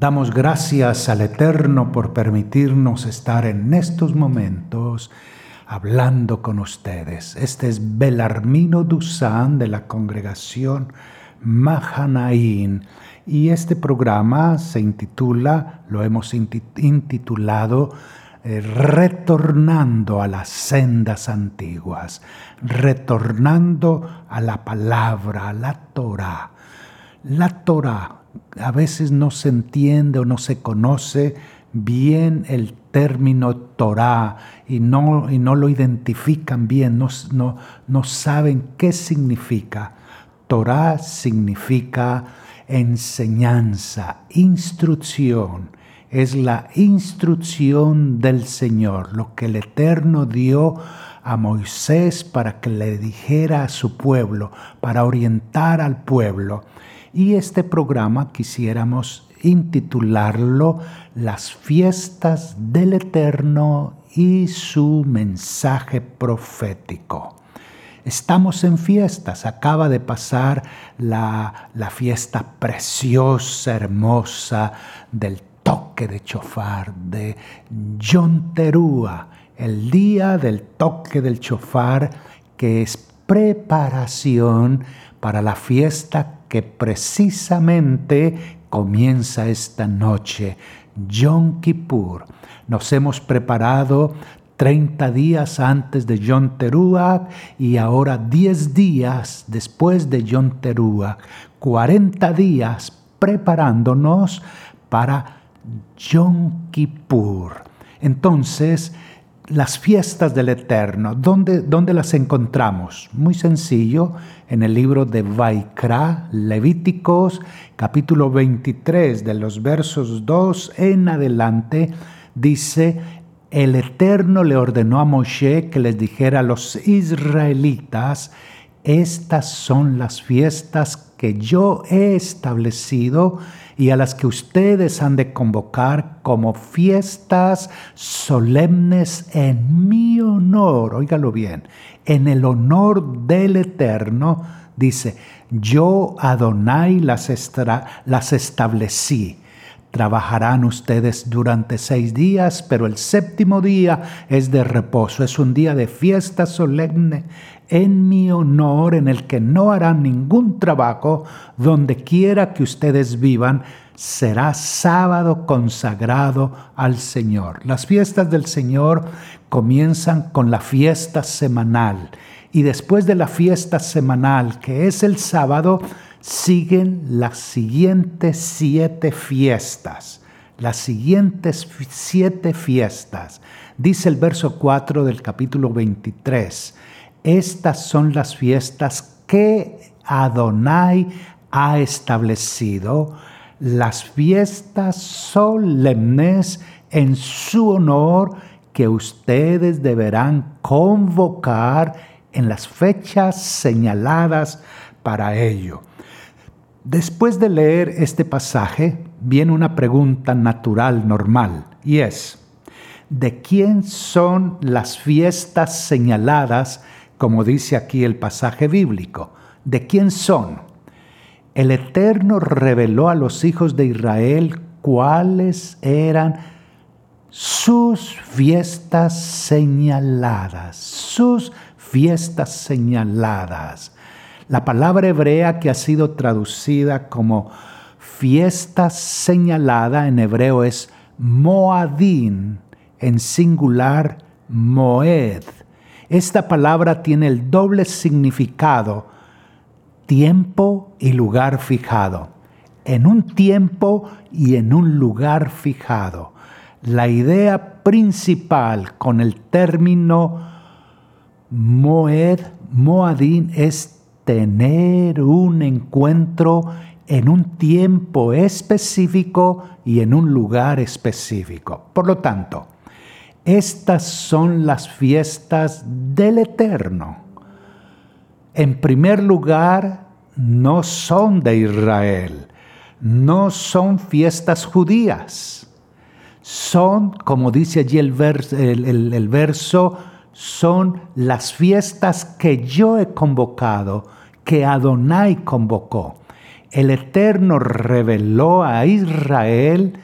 Damos gracias al Eterno por permitirnos estar en estos momentos hablando con ustedes. Este es Belarmino Dusan de la congregación Mahanaín y este programa se intitula, lo hemos intitulado eh, Retornando a las sendas antiguas, retornando a la palabra, a la Torah. La Torah a veces no se entiende o no se conoce bien el término Torah y no, y no lo identifican bien, no, no, no saben qué significa. Torah significa enseñanza, instrucción. Es la instrucción del Señor, lo que el Eterno dio a Moisés para que le dijera a su pueblo, para orientar al pueblo. Y este programa quisiéramos intitularlo Las fiestas del Eterno y su mensaje profético. Estamos en fiestas, acaba de pasar la, la fiesta preciosa, hermosa del toque de chofar, de Yom Terúa, el día del toque del chofar, que es preparación para la fiesta que precisamente comienza esta noche, Yom Kippur. Nos hemos preparado 30 días antes de Yom Teruah y ahora 10 días después de Yom Teruah, 40 días preparándonos para Yom Kippur. Entonces, las fiestas del Eterno, ¿dónde, ¿dónde, las encontramos? Muy sencillo, en el libro de Vaikra, Levíticos, capítulo 23, de los versos 2 en adelante, dice, el Eterno le ordenó a Moshe que les dijera a los israelitas, estas son las fiestas que yo he establecido y a las que ustedes han de convocar como fiestas solemnes en mi honor, óigalo bien, en el honor del Eterno, dice, yo Adonai las, las establecí. Trabajarán ustedes durante seis días, pero el séptimo día es de reposo, es un día de fiesta solemne en mi honor, en el que no harán ningún trabajo, donde quiera que ustedes vivan, será sábado consagrado al Señor. Las fiestas del Señor comienzan con la fiesta semanal y después de la fiesta semanal, que es el sábado, siguen las siguientes siete fiestas. Las siguientes siete fiestas. Dice el verso 4 del capítulo 23 estas son las fiestas que Adonai ha establecido, las fiestas solemnes en su honor que ustedes deberán convocar en las fechas señaladas para ello. Después de leer este pasaje, viene una pregunta natural, normal, y es, ¿de quién son las fiestas señaladas como dice aquí el pasaje bíblico. ¿De quién son? El Eterno reveló a los hijos de Israel cuáles eran sus fiestas señaladas, sus fiestas señaladas. La palabra hebrea que ha sido traducida como fiesta señalada en hebreo es moadín, en singular moed. Esta palabra tiene el doble significado, tiempo y lugar fijado. En un tiempo y en un lugar fijado. La idea principal con el término Moed, Moadín, es tener un encuentro en un tiempo específico y en un lugar específico. Por lo tanto, estas son las fiestas del Eterno. En primer lugar, no son de Israel, no son fiestas judías. Son, como dice allí el, verso, son las fiestas que yo he convocado, que Adonai convocó. el Eterno reveló a Israel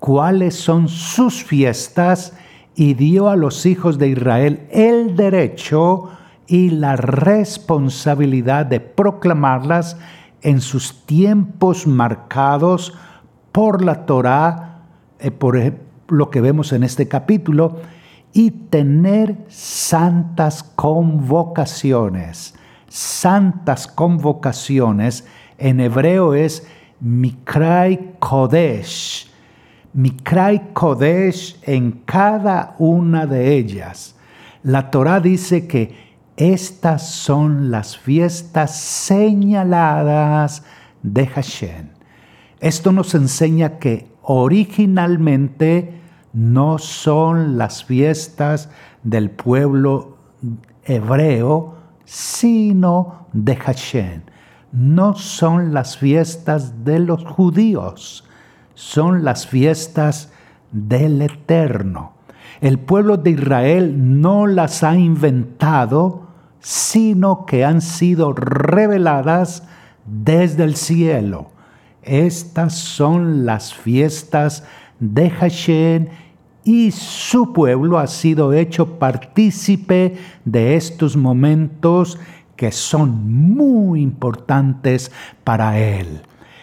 cuáles son sus fiestas y dio a los hijos de Israel el derecho y la responsabilidad de proclamarlas en sus tiempos marcados por la Torá, eh, por lo que vemos en este capítulo, y tener santas convocaciones. Santas convocaciones en hebreo es Mikrai Kodesh. Mikrai Kodesh en cada una de ellas. La Torah dice que estas son las fiestas señaladas de Hashem. Esto nos enseña que originalmente no son las fiestas del pueblo hebreo, sino de Hashem. No son las fiestas de los judíos, son las fiestas del Eterno. El pueblo de Israel no las ha inventado, sino que han sido reveladas desde el cielo. Estas son las fiestas de Hashem y su pueblo ha sido hecho partícipe de estos momentos que son muy importantes para él.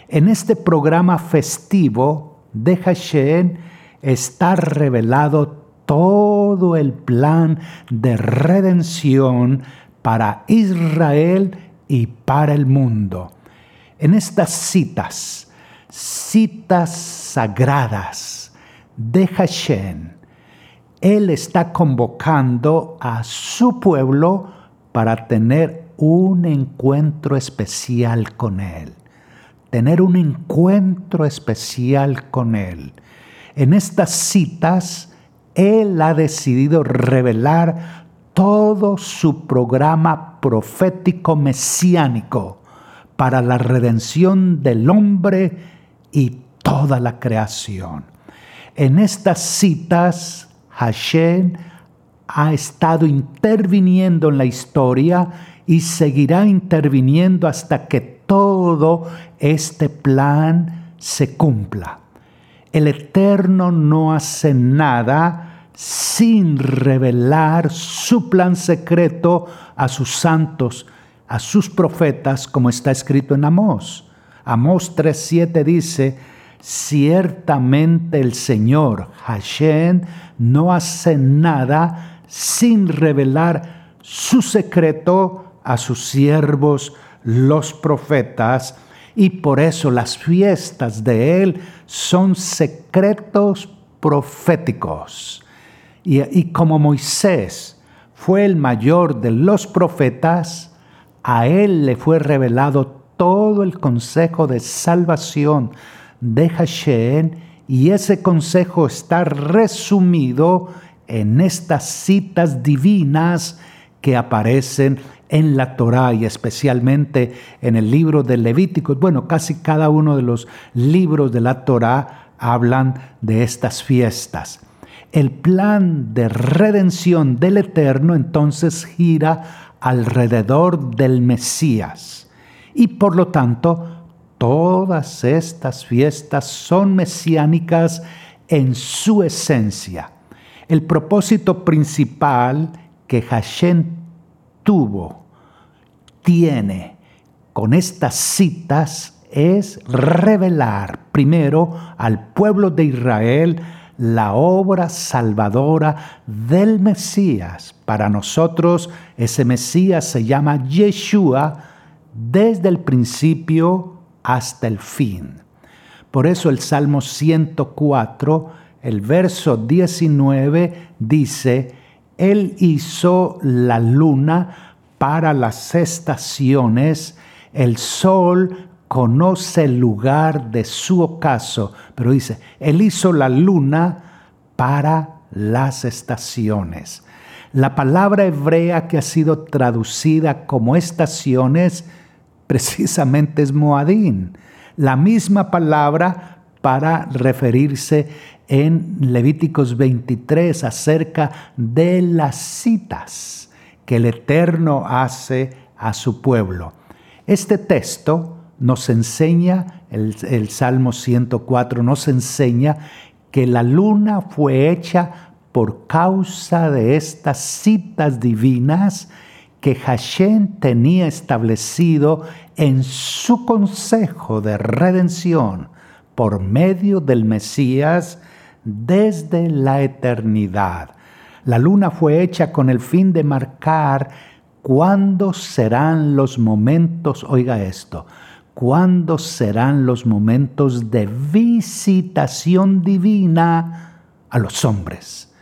En este programa festivo de Hashem está revelado todo el plan de redención para Israel y para el mundo. En estas citas, citas sagradas de Hashem, Él está convocando a su pueblo para tener un encuentro especial con Él. Tener un encuentro especial con Él. En estas citas, Él ha decidido revelar todo su programa profético mesiánico para la redención del hombre y toda la creación. En estas citas, Hashem ha estado interviniendo en la historia y seguirá interviniendo hasta que todo este plan se cumpla. El Eterno no hace nada sin revelar su plan secreto a sus santos, a sus profetas, como está escrito en Amós. Amós 3:7 dice, ciertamente el Señor, Hashem, no hace nada sin revelar su secreto a sus siervos, los profetas, y por eso las fiestas de Él son secretos proféticos. Y, como Moisés fue el mayor de los profetas, a él le fue revelado todo el consejo de salvación de Hashem y ese consejo está resumido en estas citas divinas que aparecen en la Torá y especialmente en el libro de Levíticos. Bueno, casi cada uno de los libros de la Torá hablan de estas fiestas. El plan de redención del Eterno entonces gira alrededor del Mesías. Y por lo tanto, todas estas fiestas son mesiánicas en su esencia. El propósito principal que Hashem tuvo, tiene con estas citas es revelar primero al pueblo de Israel la obra salvadora del Mesías. Para nosotros ese Mesías se llama Yeshua desde el principio hasta el fin. Por eso el Salmo 104, el verso 19 dice, Él hizo la luna para las estaciones, el sol conoce el lugar de su ocaso, pero dice, Él hizo la luna para las estaciones. La palabra hebrea que ha sido traducida como estaciones precisamente es Moadín, la misma palabra para referirse en Levíticos 23 acerca de las citas que el Eterno hace a su pueblo. Este texto nos enseña, el, Salmo 104 nos enseña que la luna fue hecha por causa de estas citas divinas que Hashem tenía establecido en su consejo de redención por medio del Mesías desde la eternidad. La luna fue hecha con el fin de marcar cuándo serán los momentos, oiga esto, cuándo serán los momentos de visitación divina a los hombres.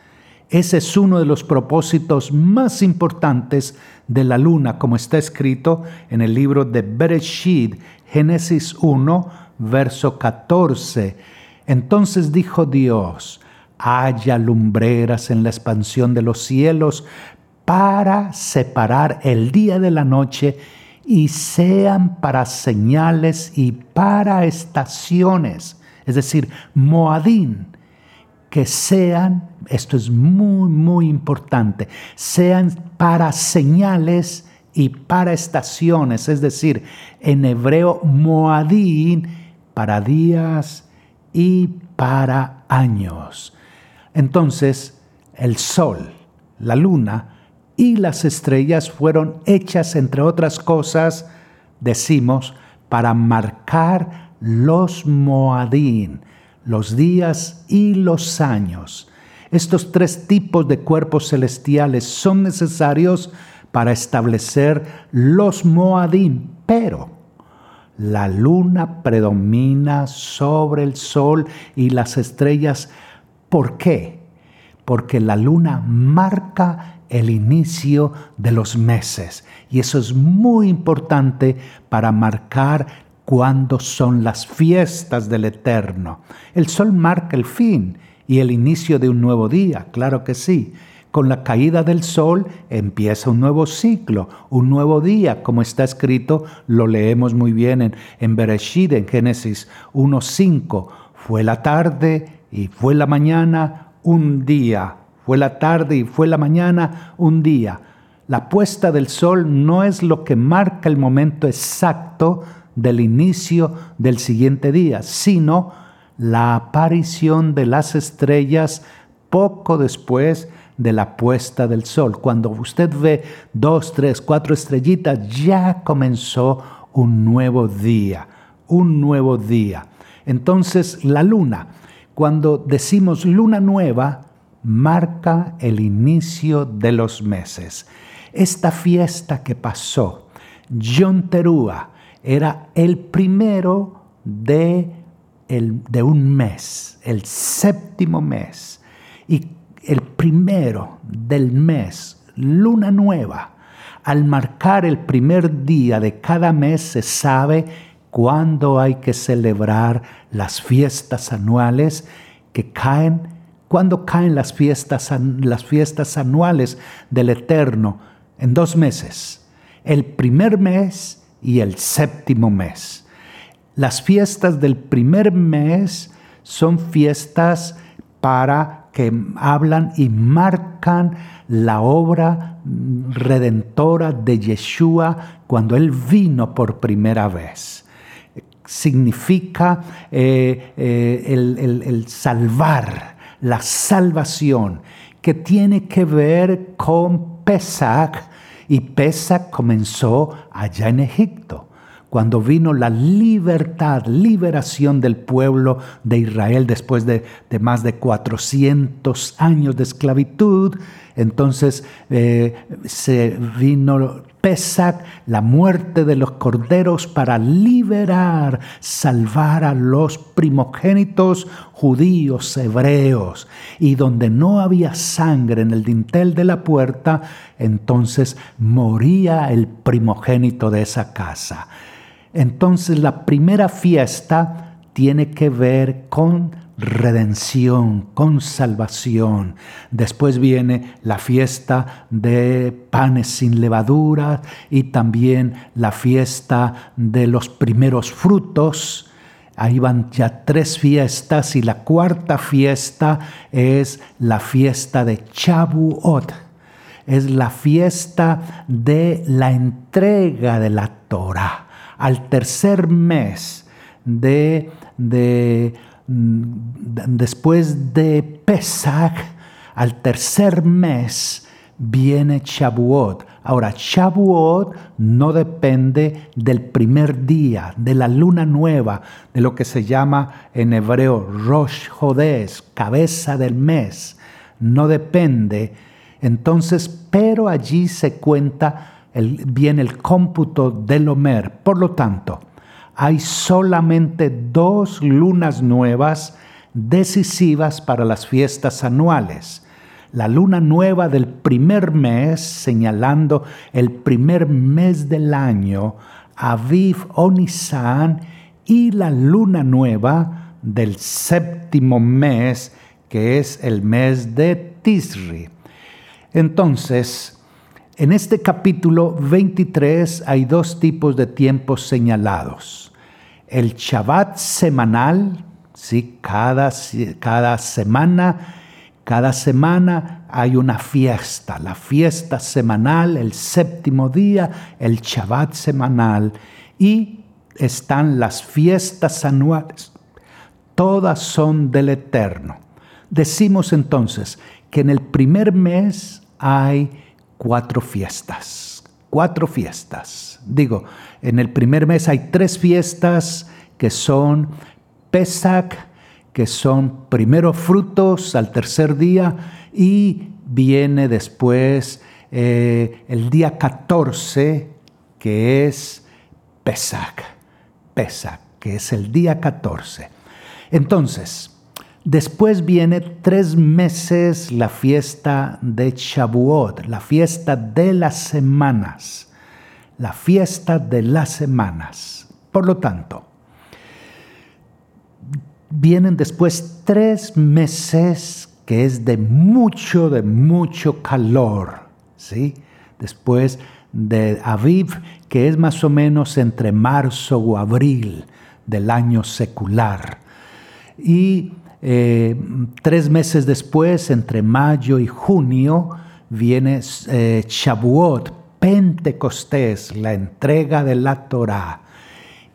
Ese es uno de los propósitos más importantes de la luna, como está escrito en el libro de Bereshit, Génesis 1, verso 14. Entonces dijo Dios, haya lumbreras en la expansión de los cielos para separar el día de la noche y sean para señales y para estaciones, es decir, Moadín, que sean, esto es muy, muy importante, sean para señales y para estaciones, es decir, en hebreo Moadín, para días y para años. Entonces, el sol, la luna y las estrellas fueron hechas, entre otras cosas, decimos, para marcar los Moadín, los días y los años. Estos tres tipos de cuerpos celestiales son necesarios para establecer los Moadín, pero la luna predomina sobre el sol y las estrellas. ¿Por qué? Porque la luna marca el inicio de los meses y eso es muy importante para marcar cuándo son las fiestas del Eterno. El sol marca el fin y el inicio de un nuevo día, claro que sí. Con la caída del sol empieza un nuevo ciclo, un nuevo día, como está escrito, lo leemos muy bien en, en Bereshit, en Génesis 1.5. Fue la tarde y fue la mañana un día, fue la tarde y fue la mañana un día. La puesta del sol no es lo que marca el momento exacto del inicio del siguiente día, sino la aparición de las estrellas poco después de la puesta del sol. Cuando usted ve dos, tres, cuatro estrellitas, ya comenzó un nuevo día, un nuevo día. Entonces la luna, cuando decimos luna nueva, marca el inicio de los meses. Esta fiesta que pasó, John Terúa, era el primero de, de un mes, el séptimo mes. Y el primero del mes, luna nueva, al marcar el primer día de cada mes se sabe cuándo hay que celebrar las fiestas anuales que caen, cuándo caen las fiestas, las fiestas anuales del Eterno, en dos meses, el primer mes y el séptimo mes. Las fiestas del primer mes son fiestas para que hablan y marcan la obra redentora de Yeshua cuando Él vino por primera vez. Significa eh, eh, el, salvar, la salvación, que tiene que ver con Pesach, y Pesach comenzó allá en Egipto cuando vino la libertad, liberación del pueblo de Israel después de, más de 400 años de esclavitud, entonces eh, se vino Pesach, la muerte de los corderos para liberar, salvar a los primogénitos judíos, hebreos, y donde no había sangre en el dintel de la puerta, entonces moría el primogénito de esa casa. Entonces la primera fiesta tiene que ver con redención, con salvación. Después viene la fiesta de panes sin levadura y también la fiesta de los primeros frutos. Ahí van ya tres fiestas y la cuarta fiesta es la fiesta de Chabuot. Es la fiesta de la entrega de la Torah al tercer mes de, de, después de Pesach, al tercer mes viene Shavuot. Ahora, Shavuot no depende del primer día, de la luna nueva, de lo que se llama en hebreo Rosh Hodesh, cabeza del mes. No depende. Entonces, pero allí se cuenta bien el cómputo del Homer. Por lo tanto, hay solamente dos lunas nuevas decisivas para las fiestas anuales la luna nueva del primer mes, señalando el primer mes del año, Aviv o y la luna nueva del séptimo mes, que es el mes de Tisri. Entonces, en este capítulo 23 hay dos tipos de tiempos señalados. El Shabbat semanal, ¿sí? cada, cada semana cada semana hay una fiesta, la fiesta semanal, el séptimo día, el Shabbat semanal y están las fiestas anuales. Todas son del Eterno. Decimos entonces que en el primer mes hay cuatro fiestas. Cuatro fiestas. Digo, en el primer mes hay tres fiestas que son Pesach, que son primero frutos al tercer día y viene después eh, el día 14, que es Pesach, Pesach, que es el día 14. Entonces, después viene tres meses la fiesta de Shavuot, la fiesta de las semanas, la fiesta de las semanas. Por lo tanto, vienen después tres meses que es de mucho, de mucho calor, ¿sí? Después de Aviv, que es más o menos entre marzo o abril del año secular. Y eh, tres meses después, entre mayo y junio, viene eh, Shavuot, Pentecostés, la entrega de la Torah.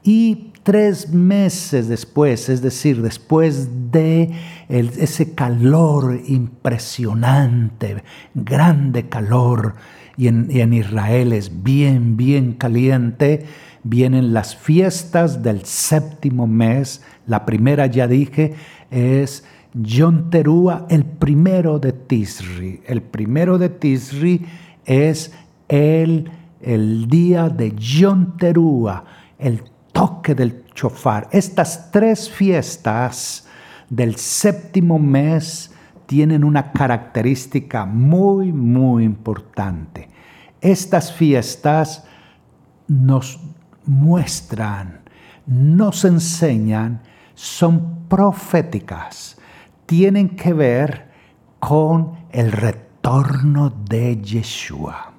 Y tres meses después, es decir, después de ese calor impresionante, grande calor, y en, Israel es bien, bien caliente, vienen las fiestas del séptimo mes. La primera, ya dije, es Yom Teruah, el primero de Tisri. El primero de Tisri es el, día de Yom el toque del chofar. Estas tres fiestas del séptimo mes tienen una característica muy, muy importante. Estas fiestas nos muestran, nos enseñan, son proféticas, tienen que ver con el retorno de Yeshua.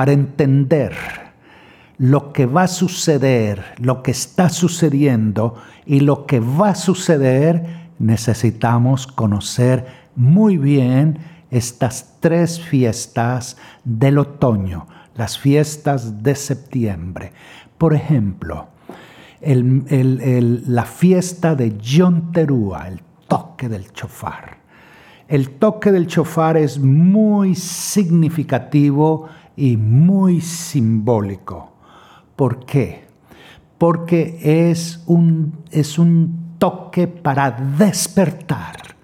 Para entender lo que va a suceder, lo que está sucediendo y lo que va a suceder, necesitamos conocer muy bien estas tres fiestas del otoño, las fiestas de septiembre. Por ejemplo, la fiesta de Yom Teruah, el toque del chofar. El toque del chofar es muy significativo y muy simbólico. ¿Por qué? Porque es un, es un toque para despertar.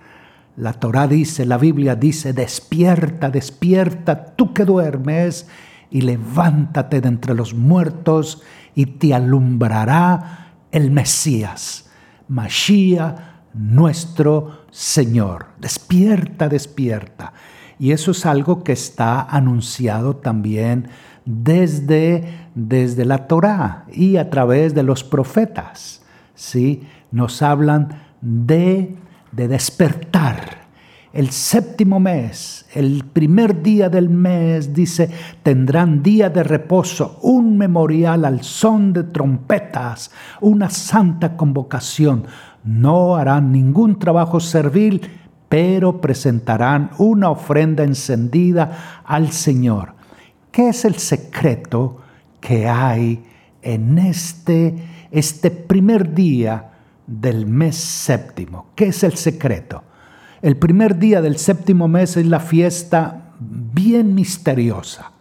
La Torah dice, la Biblia dice, despierta, despierta, tú que duermes, y levántate de entre los muertos y te alumbrará el Mesías, Mashiach, nuestro Señor. Despierta, despierta. Y eso es algo que está anunciado también desde, desde la Torá y a través de los profetas. ¿sí? Nos hablan de, de despertar. El séptimo mes, el primer día del mes, dice, tendrán día de reposo, un memorial al son de trompetas, una santa convocación. No harán ningún trabajo servil, pero presentarán una ofrenda encendida al Señor. ¿Qué es el secreto que hay en este, este primer día del mes séptimo. ¿Qué es el secreto? El primer día del séptimo mes es la fiesta bien misteriosa,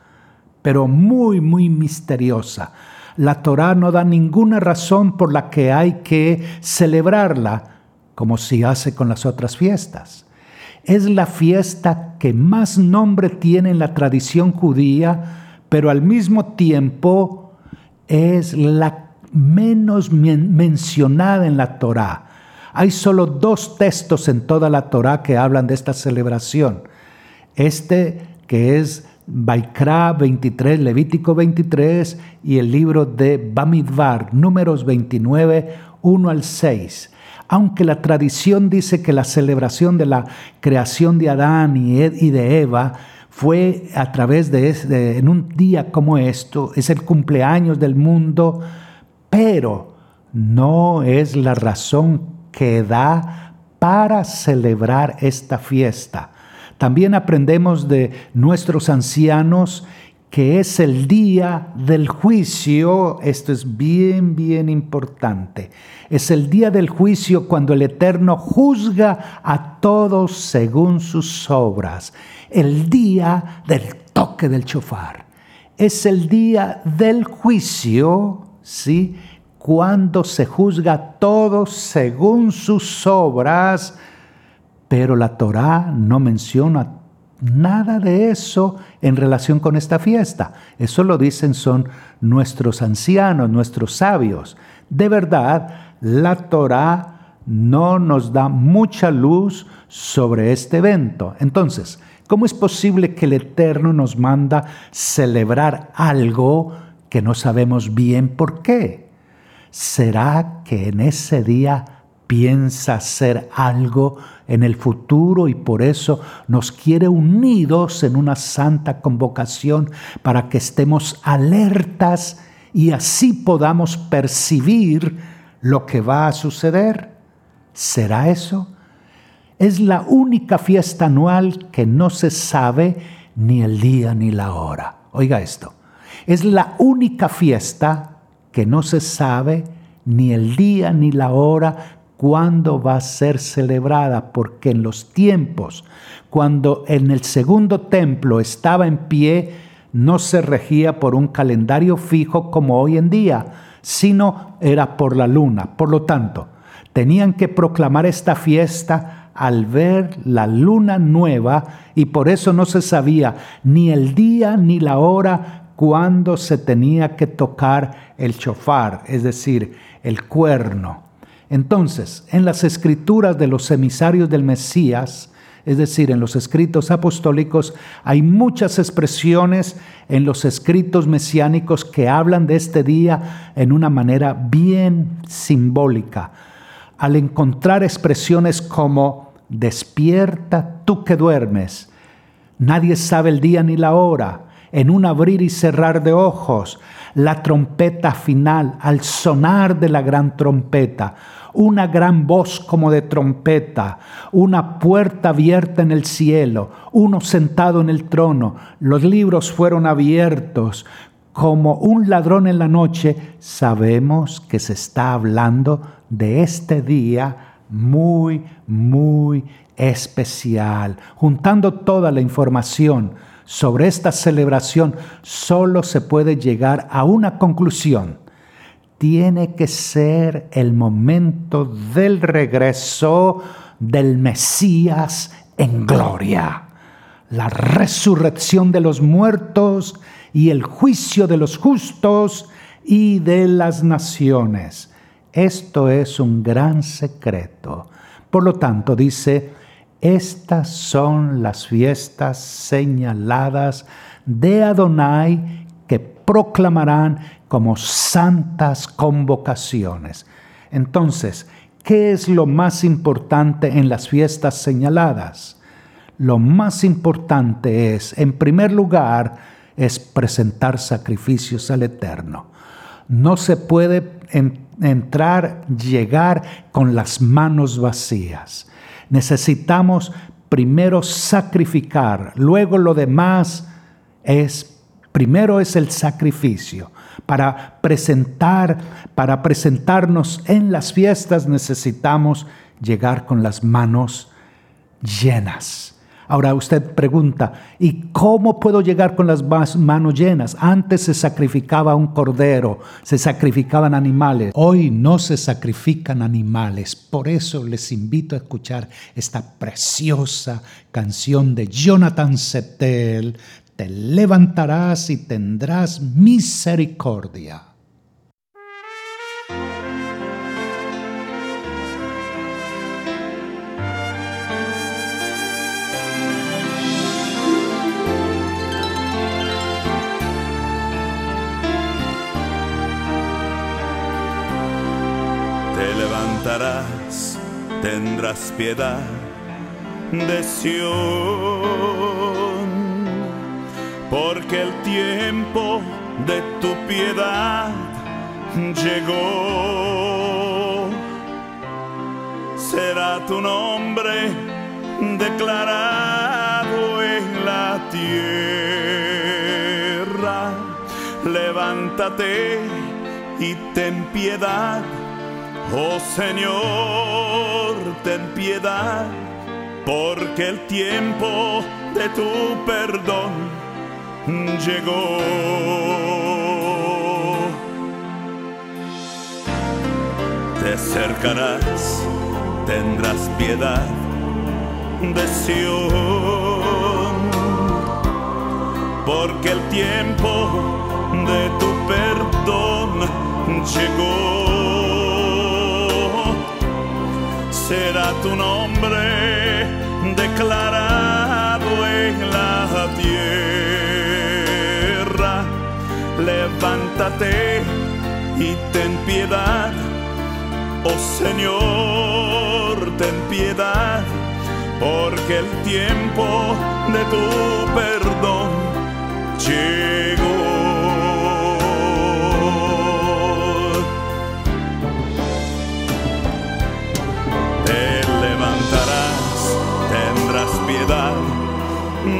pero muy, muy misteriosa. La Torá no da ninguna razón por la que hay que celebrarla como si hace con las otras fiestas. Es la fiesta que más nombre tiene en la tradición judía, pero al mismo tiempo es la menos mencionada en la Torá. Hay solo dos textos en toda la Torá que hablan de esta celebración. Este que es Baikra 23, Levítico 23 y el libro de Bamidbar, números 29, 1 al 6. Aunque la tradición dice que la celebración de la creación de Adán y de Eva fue a través de, de en un día como esto, es el cumpleaños del mundo, pero no es la razón que da para celebrar esta fiesta. También aprendemos de nuestros ancianos que es el día del juicio. Esto es bien, bien importante. Es el día del juicio cuando el Eterno juzga a todos según sus obras. El día del toque del chofar. Es el día del juicio, ¿sí? cuando se juzga todo según sus obras, pero la Torá no menciona nada de eso en relación con esta fiesta. Eso lo dicen son nuestros ancianos, nuestros sabios. De verdad, la Torá no nos da mucha luz sobre este evento. Entonces, ¿cómo es posible que el Eterno nos manda celebrar algo que no sabemos bien por qué? ¿Será que en ese día piensa hacer algo en el futuro y por eso nos quiere unidos en una santa convocación para que estemos alertas y así podamos percibir lo que va a suceder? ¿Será eso? Es la única fiesta anual que no se sabe ni el día ni la hora. Oiga esto, es la única fiesta que no se sabe ni el día ni la hora cuándo va a ser celebrada, porque en los tiempos, cuando en el segundo templo estaba en pie, no se regía por un calendario fijo como hoy en día, sino era por la luna. Por lo tanto, tenían que proclamar esta fiesta al ver la luna nueva y por eso no se sabía ni el día ni la hora cuando se tenía que tocar el chofar, es decir, el cuerno. Entonces, en las escrituras de los emisarios del Mesías, es decir, en los escritos apostólicos, hay muchas expresiones en los escritos mesiánicos que hablan de este día en una manera bien simbólica. Al encontrar expresiones como despierta tú que duermes, nadie sabe el día ni la hora, en un abrir y cerrar de ojos, la trompeta final, al sonar de la gran trompeta, una gran voz como de trompeta, una puerta abierta en el cielo, uno sentado en el trono, los libros fueron abiertos, como un ladrón en la noche, sabemos que se está hablando de este día muy, muy especial, juntando toda la información sobre esta celebración, solo se puede llegar a una conclusión. Tiene que ser el momento del regreso del Mesías en gloria, la resurrección de los muertos y el juicio de los justos y de las naciones. Esto es un gran secreto. Por lo tanto, dice, estas son las fiestas señaladas de Adonai que proclamarán como santas convocaciones. Entonces, ¿qué es lo más importante en las fiestas señaladas? Lo más importante es, en primer lugar, es presentar sacrificios al Eterno. No se puede entrar, llegar con las manos vacías. Necesitamos primero sacrificar, luego lo demás es, primero es el sacrificio. Para presentar, para presentarnos en las fiestas necesitamos llegar con las manos llenas. Ahora usted pregunta, ¿y cómo puedo llegar con las manos llenas? Antes se sacrificaba un cordero, se sacrificaban animales. Hoy no se sacrifican animales. Por eso les invito a escuchar esta preciosa canción de Jonathan Settel. Te levantarás y tendrás misericordia. tendrás piedad de Sión, porque el tiempo de tu piedad llegó. Será tu nombre declarado en la tierra. Levántate y ten piedad Oh Señor, ten piedad, porque el tiempo de tu perdón llegó. Te acercarás, tendrás piedad de porque el tiempo de tu perdón llegó será tu nombre declarado en la tierra. Levántate y ten piedad, oh Señor, ten piedad, porque el tiempo de tu perdón llegó.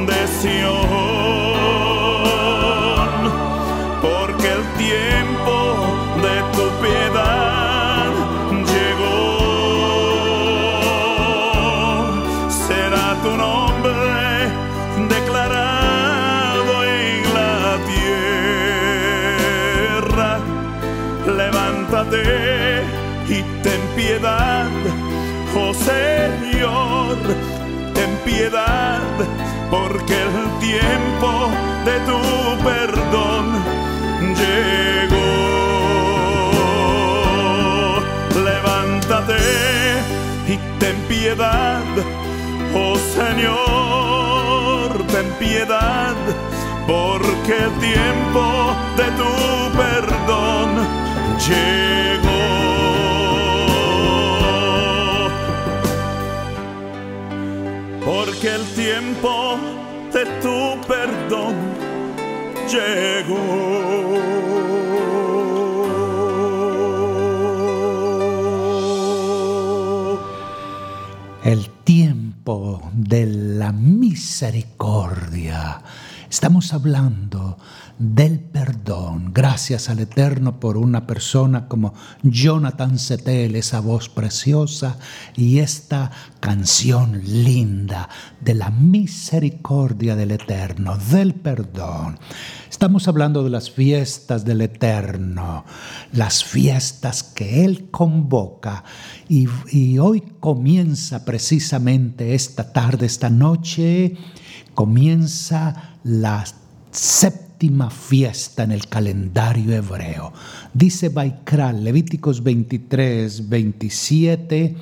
de Sion, Señor ten piedad, porque el tiempo de tu perdón llegó. Levántate y ten piedad, oh Señor, ten piedad, porque el tiempo de tu perdón llegó. Porque el tiempo de tu perdón llegó. El tiempo de la misericordia. Estamos hablando del perdón. Gracias al Eterno por una persona como Jonathan Setel, esa voz preciosa y esta canción linda de la misericordia del Eterno, del perdón. Estamos hablando de las fiestas del Eterno, las fiestas que Él convoca y, y hoy comienza precisamente esta tarde, esta noche, comienza la séptima fiesta en el calendario hebreo. Dice Baikral, Levíticos 23, 27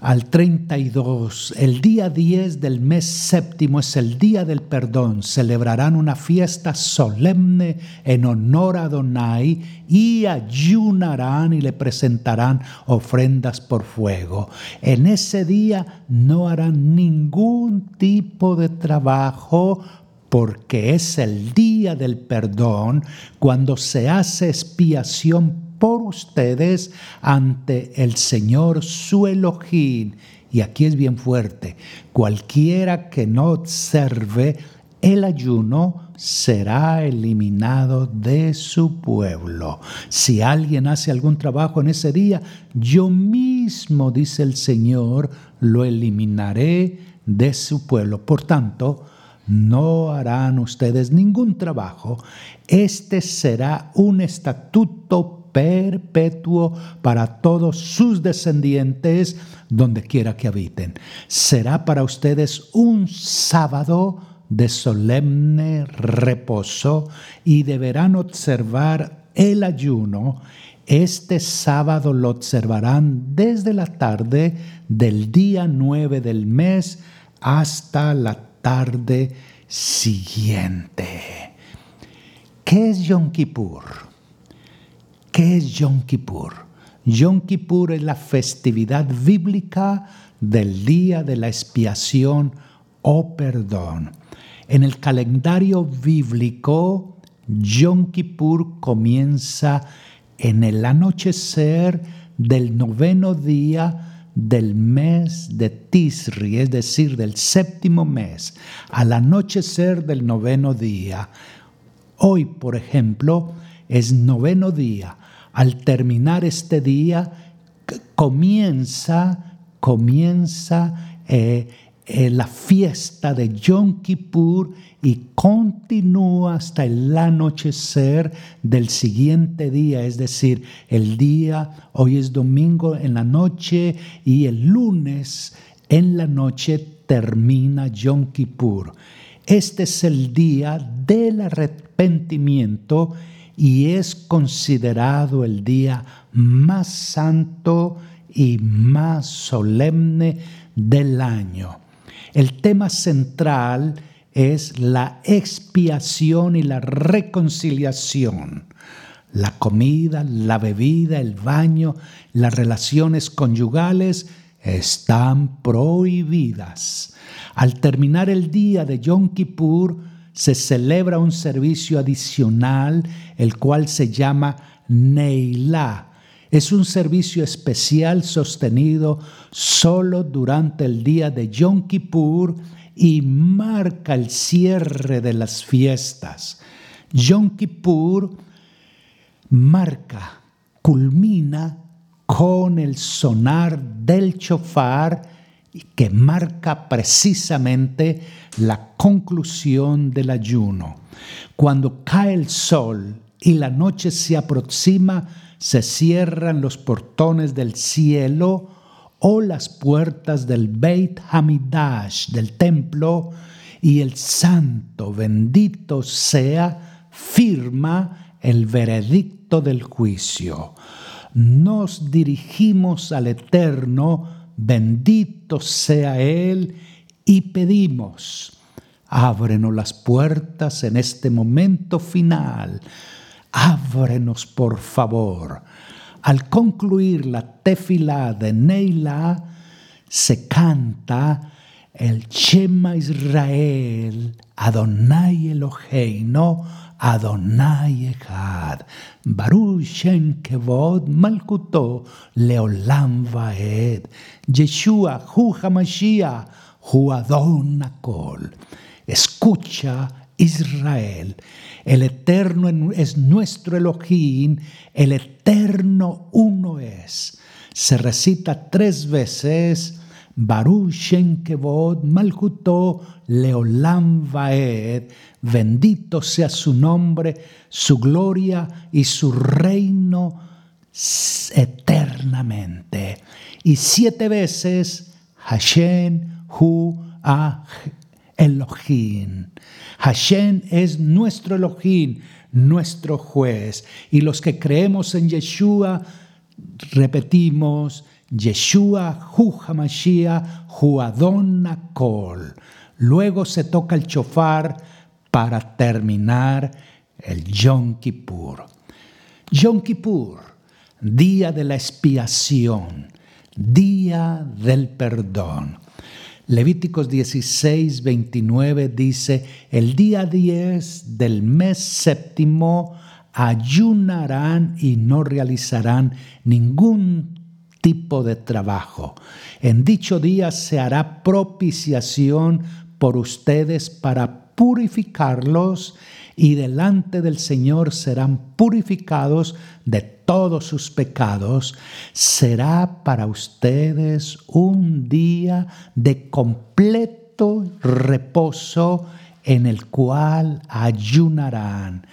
al 32, el día 10 del mes séptimo es el día del perdón. Celebrarán una fiesta solemne en honor a Donai y ayunarán y le presentarán ofrendas por fuego. En ese día no harán ningún tipo de trabajo porque es el día del perdón cuando se hace expiación por ustedes ante el Señor su Elohim. Y aquí es bien fuerte, cualquiera que no observe el ayuno será eliminado de su pueblo. Si alguien hace algún trabajo en ese día, yo mismo, dice el Señor, lo eliminaré de su pueblo. Por tanto, no harán ustedes ningún trabajo. Este será un estatuto perpetuo para todos sus descendientes donde quiera que habiten. Será para ustedes un sábado de solemne reposo y deberán observar el ayuno. Este sábado lo observarán desde la tarde del día 9 del mes hasta la tarde siguiente. ¿Qué es Yom Kippur? ¿Qué es Yom Kippur? Yom Kippur es la festividad bíblica del día de la expiación o perdón. En el calendario bíblico, Yom Kippur comienza en el anochecer del noveno día del mes de Tisri, es decir, del séptimo mes, al anochecer del noveno día. Hoy, por ejemplo, es noveno día. Al terminar este día, comienza, comienza eh, eh, la fiesta de Yom Kippur y continúa hasta el anochecer del siguiente día, es decir, el día, hoy es domingo en la noche y el lunes en la noche termina Yom Kippur. Este es el día del arrepentimiento y es considerado el día más santo y más solemne del año. El tema central es la expiación y la reconciliación. La comida, la bebida, el baño, las relaciones conyugales están prohibidas. Al terminar el día de Yom Kippur, se celebra un servicio adicional, el cual se llama Neilá, es un servicio especial sostenido solo durante el día de Yom Kippur y marca el cierre de las fiestas. Yom Kippur marca, culmina con el sonar del chofar que marca precisamente la conclusión del ayuno. Cuando cae el sol y la noche se aproxima, se cierran los portones del cielo o las puertas del Beit Hamidash, del templo, y el santo bendito sea firma el veredicto del juicio. Nos dirigimos al Eterno, bendito sea Él, y pedimos, ábrenos las puertas en este momento final ábrenos por favor. Al concluir la tefila de Neila, se canta el Shema Israel, Adonai Eloheinu, Adonai Echad, Baruch Shem Kevod Malkuto, Leolam Vaed, Yeshua Hu Hamashiach, Hu Adon Escucha Israel. El eterno es nuestro Elohim, el eterno uno es. Se recita tres veces, Baruch Shem Kevod Malkuto Leolam Vaed, bendito sea su nombre, su gloria y su reino eternamente. Y siete veces, Hashem Hu Ah Elohim. Hashem es nuestro Elohim, nuestro juez. Y los que creemos en Yeshua, repetimos, Yeshua, Hu Hamashiach, Hu Adon Luego se toca el chofar para terminar el Yom Kippur. Yom Kippur, día de la expiación, día del perdón. Levíticos 16, 29 dice, el día 10 del mes séptimo ayunarán y no realizarán ningún tipo de trabajo. En dicho día se hará propiciación por ustedes para purificarlos y delante del Señor serán purificados de todos sus pecados, será para ustedes un día de completo reposo en el cual ayunarán.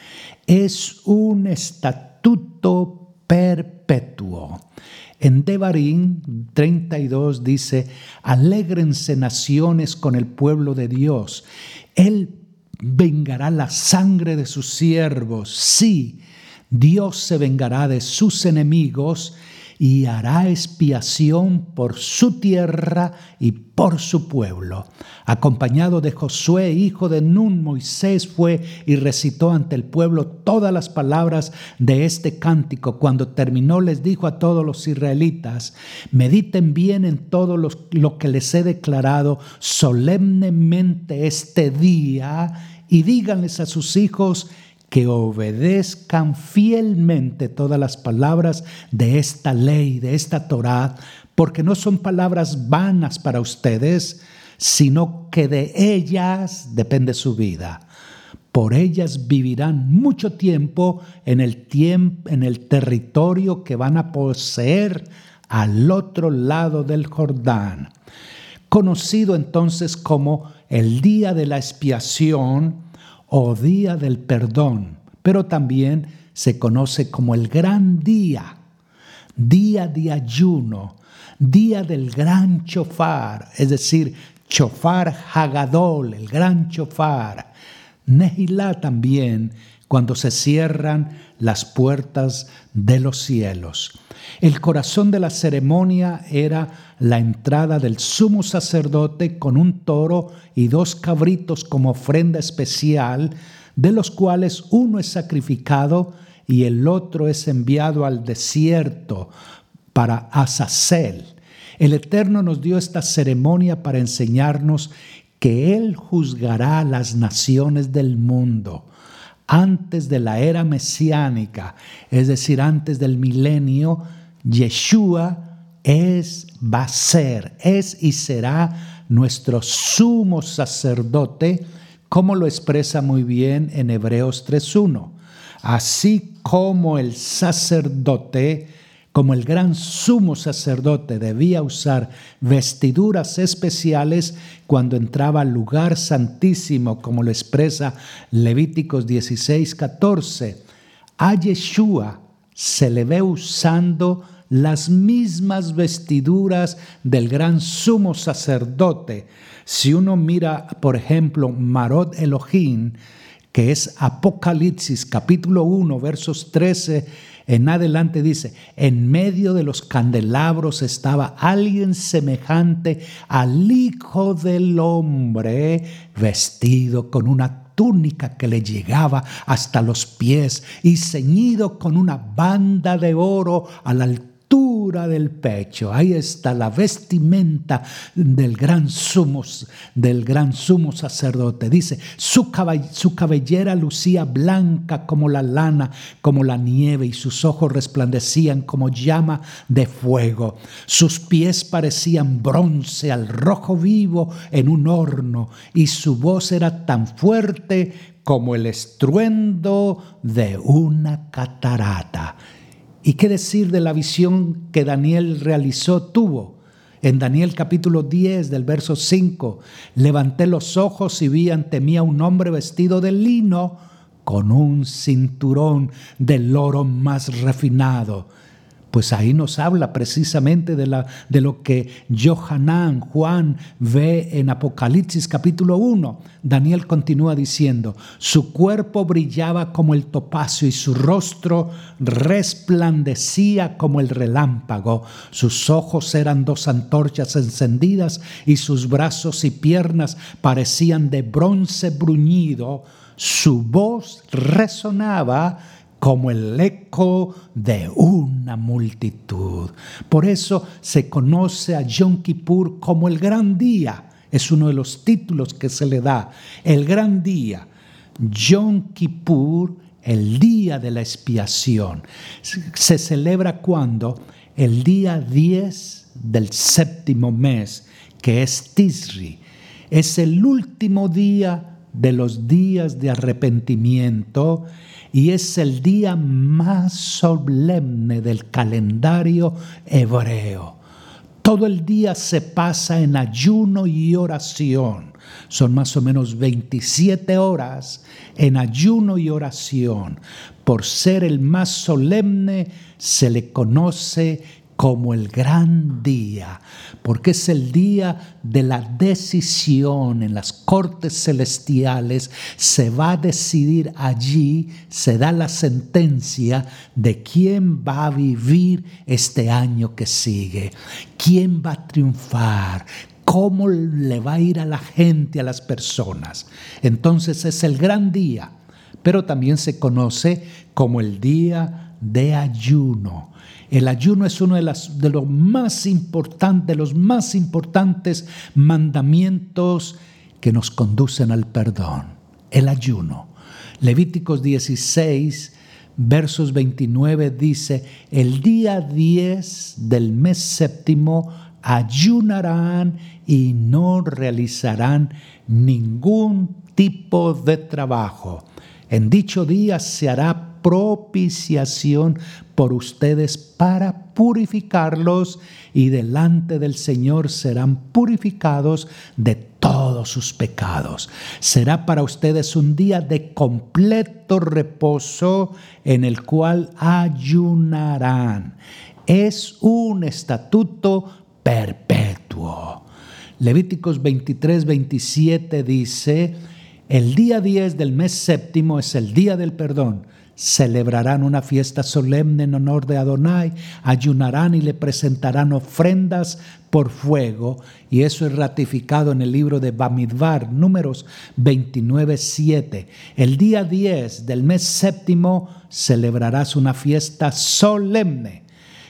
Es un estatuto perpetuo. En Devarim 32 dice, alégrense naciones con el pueblo de Dios. Él vengará la sangre de sus siervos. Sí, Dios se vengará de sus enemigos y hará expiación por su tierra y por su pueblo. Acompañado de Josué, hijo de Nun, Moisés fue y recitó ante el pueblo todas las palabras de este cántico. Cuando terminó les dijo a todos los israelitas, mediten bien en todo lo que les he declarado solemnemente este día y díganles a sus hijos, que obedezcan fielmente todas las palabras de esta ley, de esta Torá, porque no son palabras vanas para ustedes, sino que de ellas depende su vida. Por ellas vivirán mucho tiempo en el, tiempo, en el territorio que van a poseer al otro lado del Jordán. Conocido entonces como el día de la expiación, o día del perdón, pero también se conoce como el gran día, día de ayuno, día del gran chofar, es decir, chofar hagadol, el gran chofar. Nehilá también, cuando se cierran las puertas de los cielos. El corazón de la ceremonia era la entrada del sumo sacerdote con un toro y dos cabritos como ofrenda especial, de los cuales uno es sacrificado y el otro es enviado al desierto para Azazel. El Eterno nos dio esta ceremonia para enseñarnos que Él juzgará a las naciones del mundo antes de la era mesiánica, es decir, antes del milenio, Yeshua es, va a ser, es y será nuestro sumo sacerdote, como lo expresa muy bien en Hebreos 3.1. Así como el sacerdote, como el gran sumo sacerdote debía usar vestiduras especiales cuando entraba al lugar santísimo, como lo expresa Levíticos 16.14, a Yeshua se le ve usando las mismas vestiduras del gran sumo sacerdote. Si uno mira, por ejemplo, Marot Elohim, que es Apocalipsis capítulo 1, versos 13 en adelante dice, en medio de los candelabros estaba alguien semejante al Hijo del Hombre, vestido con una túnica que le llegaba hasta los pies y ceñido con una banda de oro a la altura del pecho. Ahí está la vestimenta del gran sumo, del gran sumo sacerdote. Dice, su, su cabellera lucía blanca como la lana, como la nieve, y sus ojos resplandecían como llama de fuego. Sus pies parecían bronce al rojo vivo en un horno, y su voz era tan fuerte como el estruendo de una catarata. ¿Y qué decir de la visión que Daniel realizó, tuvo? En Daniel capítulo 10 del verso 5, levanté los ojos y vi ante mí a un hombre vestido de lino con un cinturón del oro más refinado pues ahí nos habla precisamente de, lo que Johanán, Juan, ve en Apocalipsis capítulo 1. Daniel continúa diciendo, su cuerpo brillaba como el topacio y su rostro resplandecía como el relámpago. Sus ojos eran dos antorchas encendidas y sus brazos y piernas parecían de bronce bruñido. Su voz resonaba como el eco de una multitud. Por eso se conoce a Yom Kippur como el gran día. Es uno de los títulos que se le da, el gran día. Yom Kippur, el día de la expiación. Se celebra cuando el día 10 del séptimo mes, que es Tisri, es el último día de los días de arrepentimiento y es el día más solemne del calendario hebreo. Todo el día se pasa en ayuno y oración. Son más o menos 27 horas en ayuno y oración. Por ser el más solemne, se le conoce como el gran día, porque es el día de la decisión en las cortes celestiales. Se va a decidir allí, se da la sentencia de quién va a vivir este año que sigue, quién va a triunfar, cómo le va a ir a la gente, a las personas. Entonces es el gran día, pero también se conoce como el día de ayuno el ayuno es uno de, de los más importantes, los más importantes mandamientos que nos conducen al perdón. El ayuno. Levíticos 16, versos 29 dice, el día 10 del mes séptimo ayunarán y no realizarán ningún tipo de trabajo. En dicho día se hará propiciación por ustedes para purificarlos y delante del Señor serán purificados de todos sus pecados. Será para ustedes un día de completo reposo en el cual ayunarán. Es un estatuto perpetuo. Levíticos 23, 27 dice, el día 10 del mes séptimo es el día del perdón celebrarán una fiesta solemne en honor de Adonai, ayunarán y le presentarán ofrendas por fuego, y eso es ratificado en el libro de Bamidbar, números 29, 7. El día 10 del mes séptimo celebrarás una fiesta solemne.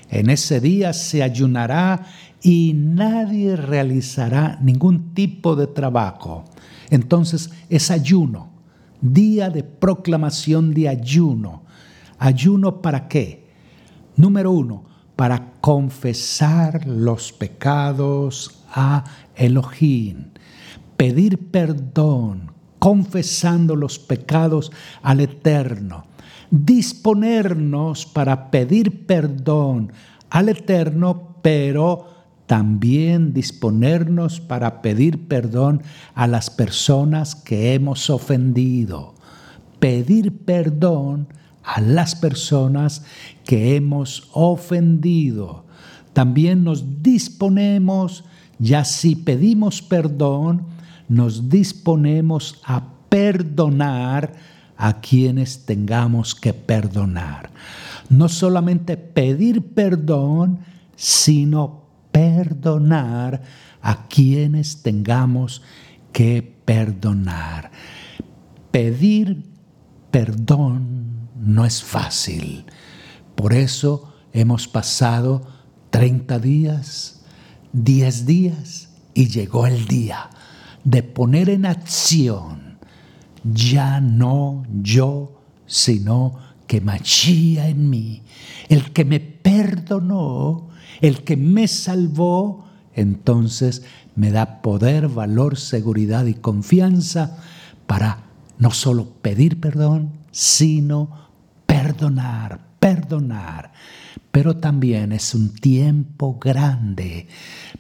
En ese día se ayunará y nadie realizará ningún tipo de trabajo. Entonces es ayuno día de proclamación de ayuno. ¿Ayuno para qué? Número uno, para confesar los pecados a Elohim, pedir perdón, confesando los pecados al Eterno, disponernos para pedir perdón al Eterno, pero también disponernos para pedir perdón a las personas que hemos ofendido. Pedir perdón a las personas que hemos ofendido. También nos disponemos, ya si pedimos perdón, nos disponemos a perdonar a quienes tengamos que perdonar. No solamente pedir perdón, sino perdonar a quienes tengamos que perdonar. Pedir perdón no es fácil. Por eso hemos pasado 30 días, 10 días y llegó el día de poner en acción ya no yo, sino que machía en mí, el que me perdonó el que me salvó, entonces me da poder, valor, seguridad y confianza para no solo pedir perdón, sino perdonar, perdonar. Pero también es un tiempo grande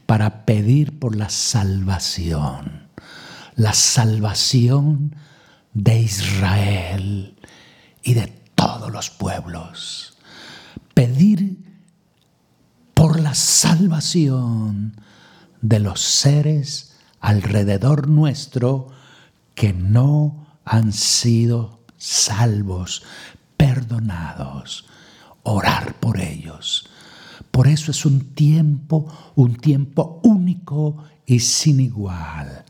para pedir por la salvación, la salvación de Israel y de todos los pueblos. Pedir por la salvación de los seres alrededor nuestro que no han sido salvos, perdonados. Orar por ellos. Por eso es un tiempo, un tiempo único y sin igual.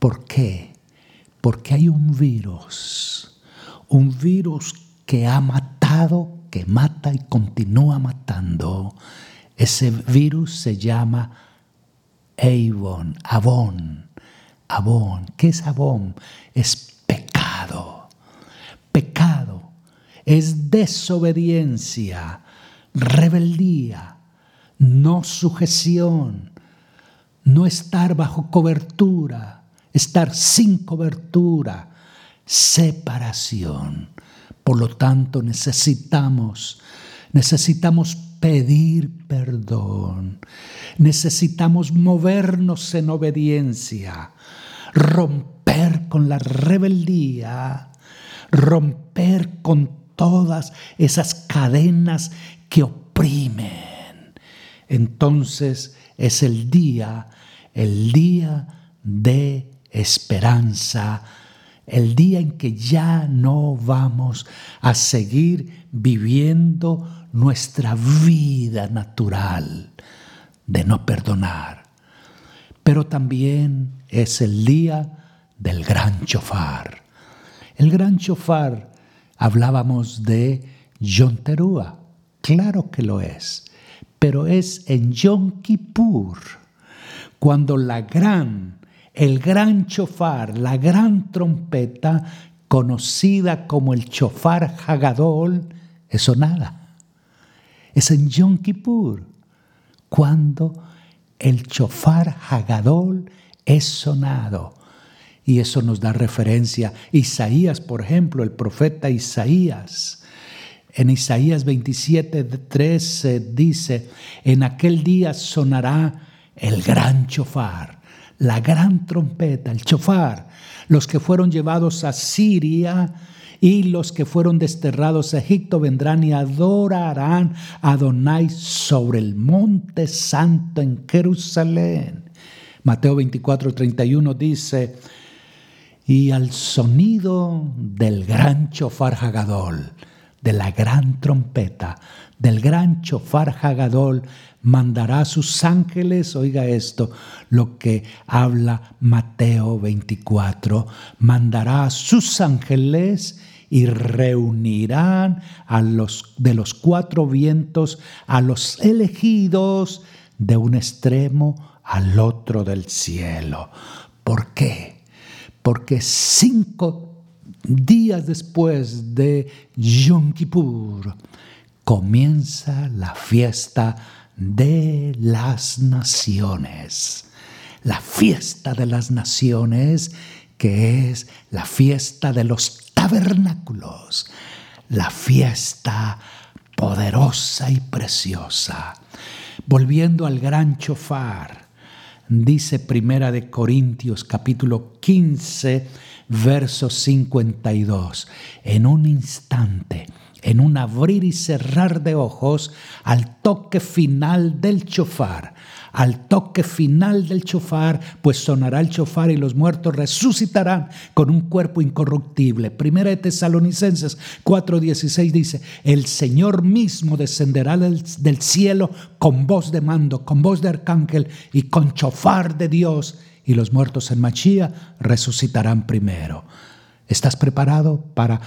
¿Por qué? Porque hay un virus, un virus que ha matado, que mata y continúa matando ese virus se llama Avon, Avon, Avon. ¿Qué es Avon? Es pecado. Pecado es desobediencia, rebeldía, no sujeción, no estar bajo cobertura, estar sin cobertura, separación. Por lo tanto, necesitamos, necesitamos pedir perdón, necesitamos movernos en obediencia, romper con la rebeldía, romper con todas esas cadenas que oprimen. Entonces es el día, el día de esperanza, el día en que ya no vamos a seguir viviendo nuestra vida natural de no perdonar. Pero también es el día del gran chofar. El gran chofar, hablábamos de Yom claro que lo es, pero es en Yom Kippur, cuando la gran el gran chofar, la gran trompeta, conocida como el chofar Hagadol, es sonada. Es en Yom Kippur, cuando el chofar Hagadol es sonado. Y eso nos da referencia. Isaías, por ejemplo, el profeta Isaías. En Isaías 27, 13 dice, en aquel día sonará el gran chofar la gran trompeta, el chofar, los que fueron llevados a Siria y los que fueron desterrados a Egipto vendrán y adorarán a Adonai sobre el monte santo en Jerusalén. Mateo 24, 31 dice, y al sonido del gran chofar Hagadol, de la gran trompeta, del gran chofar Hagadol, mandará a sus ángeles, oiga esto, lo que habla Mateo 24, mandará a sus ángeles y reunirán a los de los cuatro vientos a los elegidos de un extremo al otro del cielo. ¿Por qué? Porque cinco días después de Yom Kippur comienza la fiesta de las naciones. La fiesta de las naciones, que es la fiesta de los tabernáculos, la fiesta poderosa y preciosa. Volviendo al gran chofar, dice Primera de Corintios capítulo 15, verso 52, en un instante en un abrir y cerrar de ojos al toque final del chofar. Al toque final del chofar, pues sonará el chofar y los muertos resucitarán con un cuerpo incorruptible. Primera de Tesalonicenses 4:16 dice, el Señor mismo descenderá del, del cielo con voz de mando, con voz de arcángel y con chofar de Dios, y los muertos en Machía resucitarán primero. ¿Estás preparado para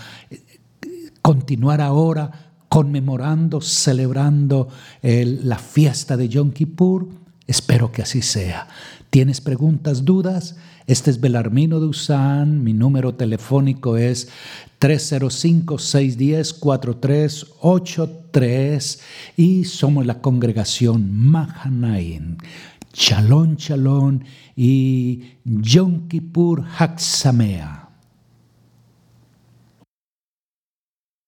continuar ahora conmemorando, celebrando la fiesta de Yom Kippur? Espero que así sea. ¿Tienes preguntas, dudas? Este es Belarmino de Usán, mi número telefónico es 305-610-4383 y somos la congregación Mahanaim. Chalón, chalón y Yom Kippur Haxamea.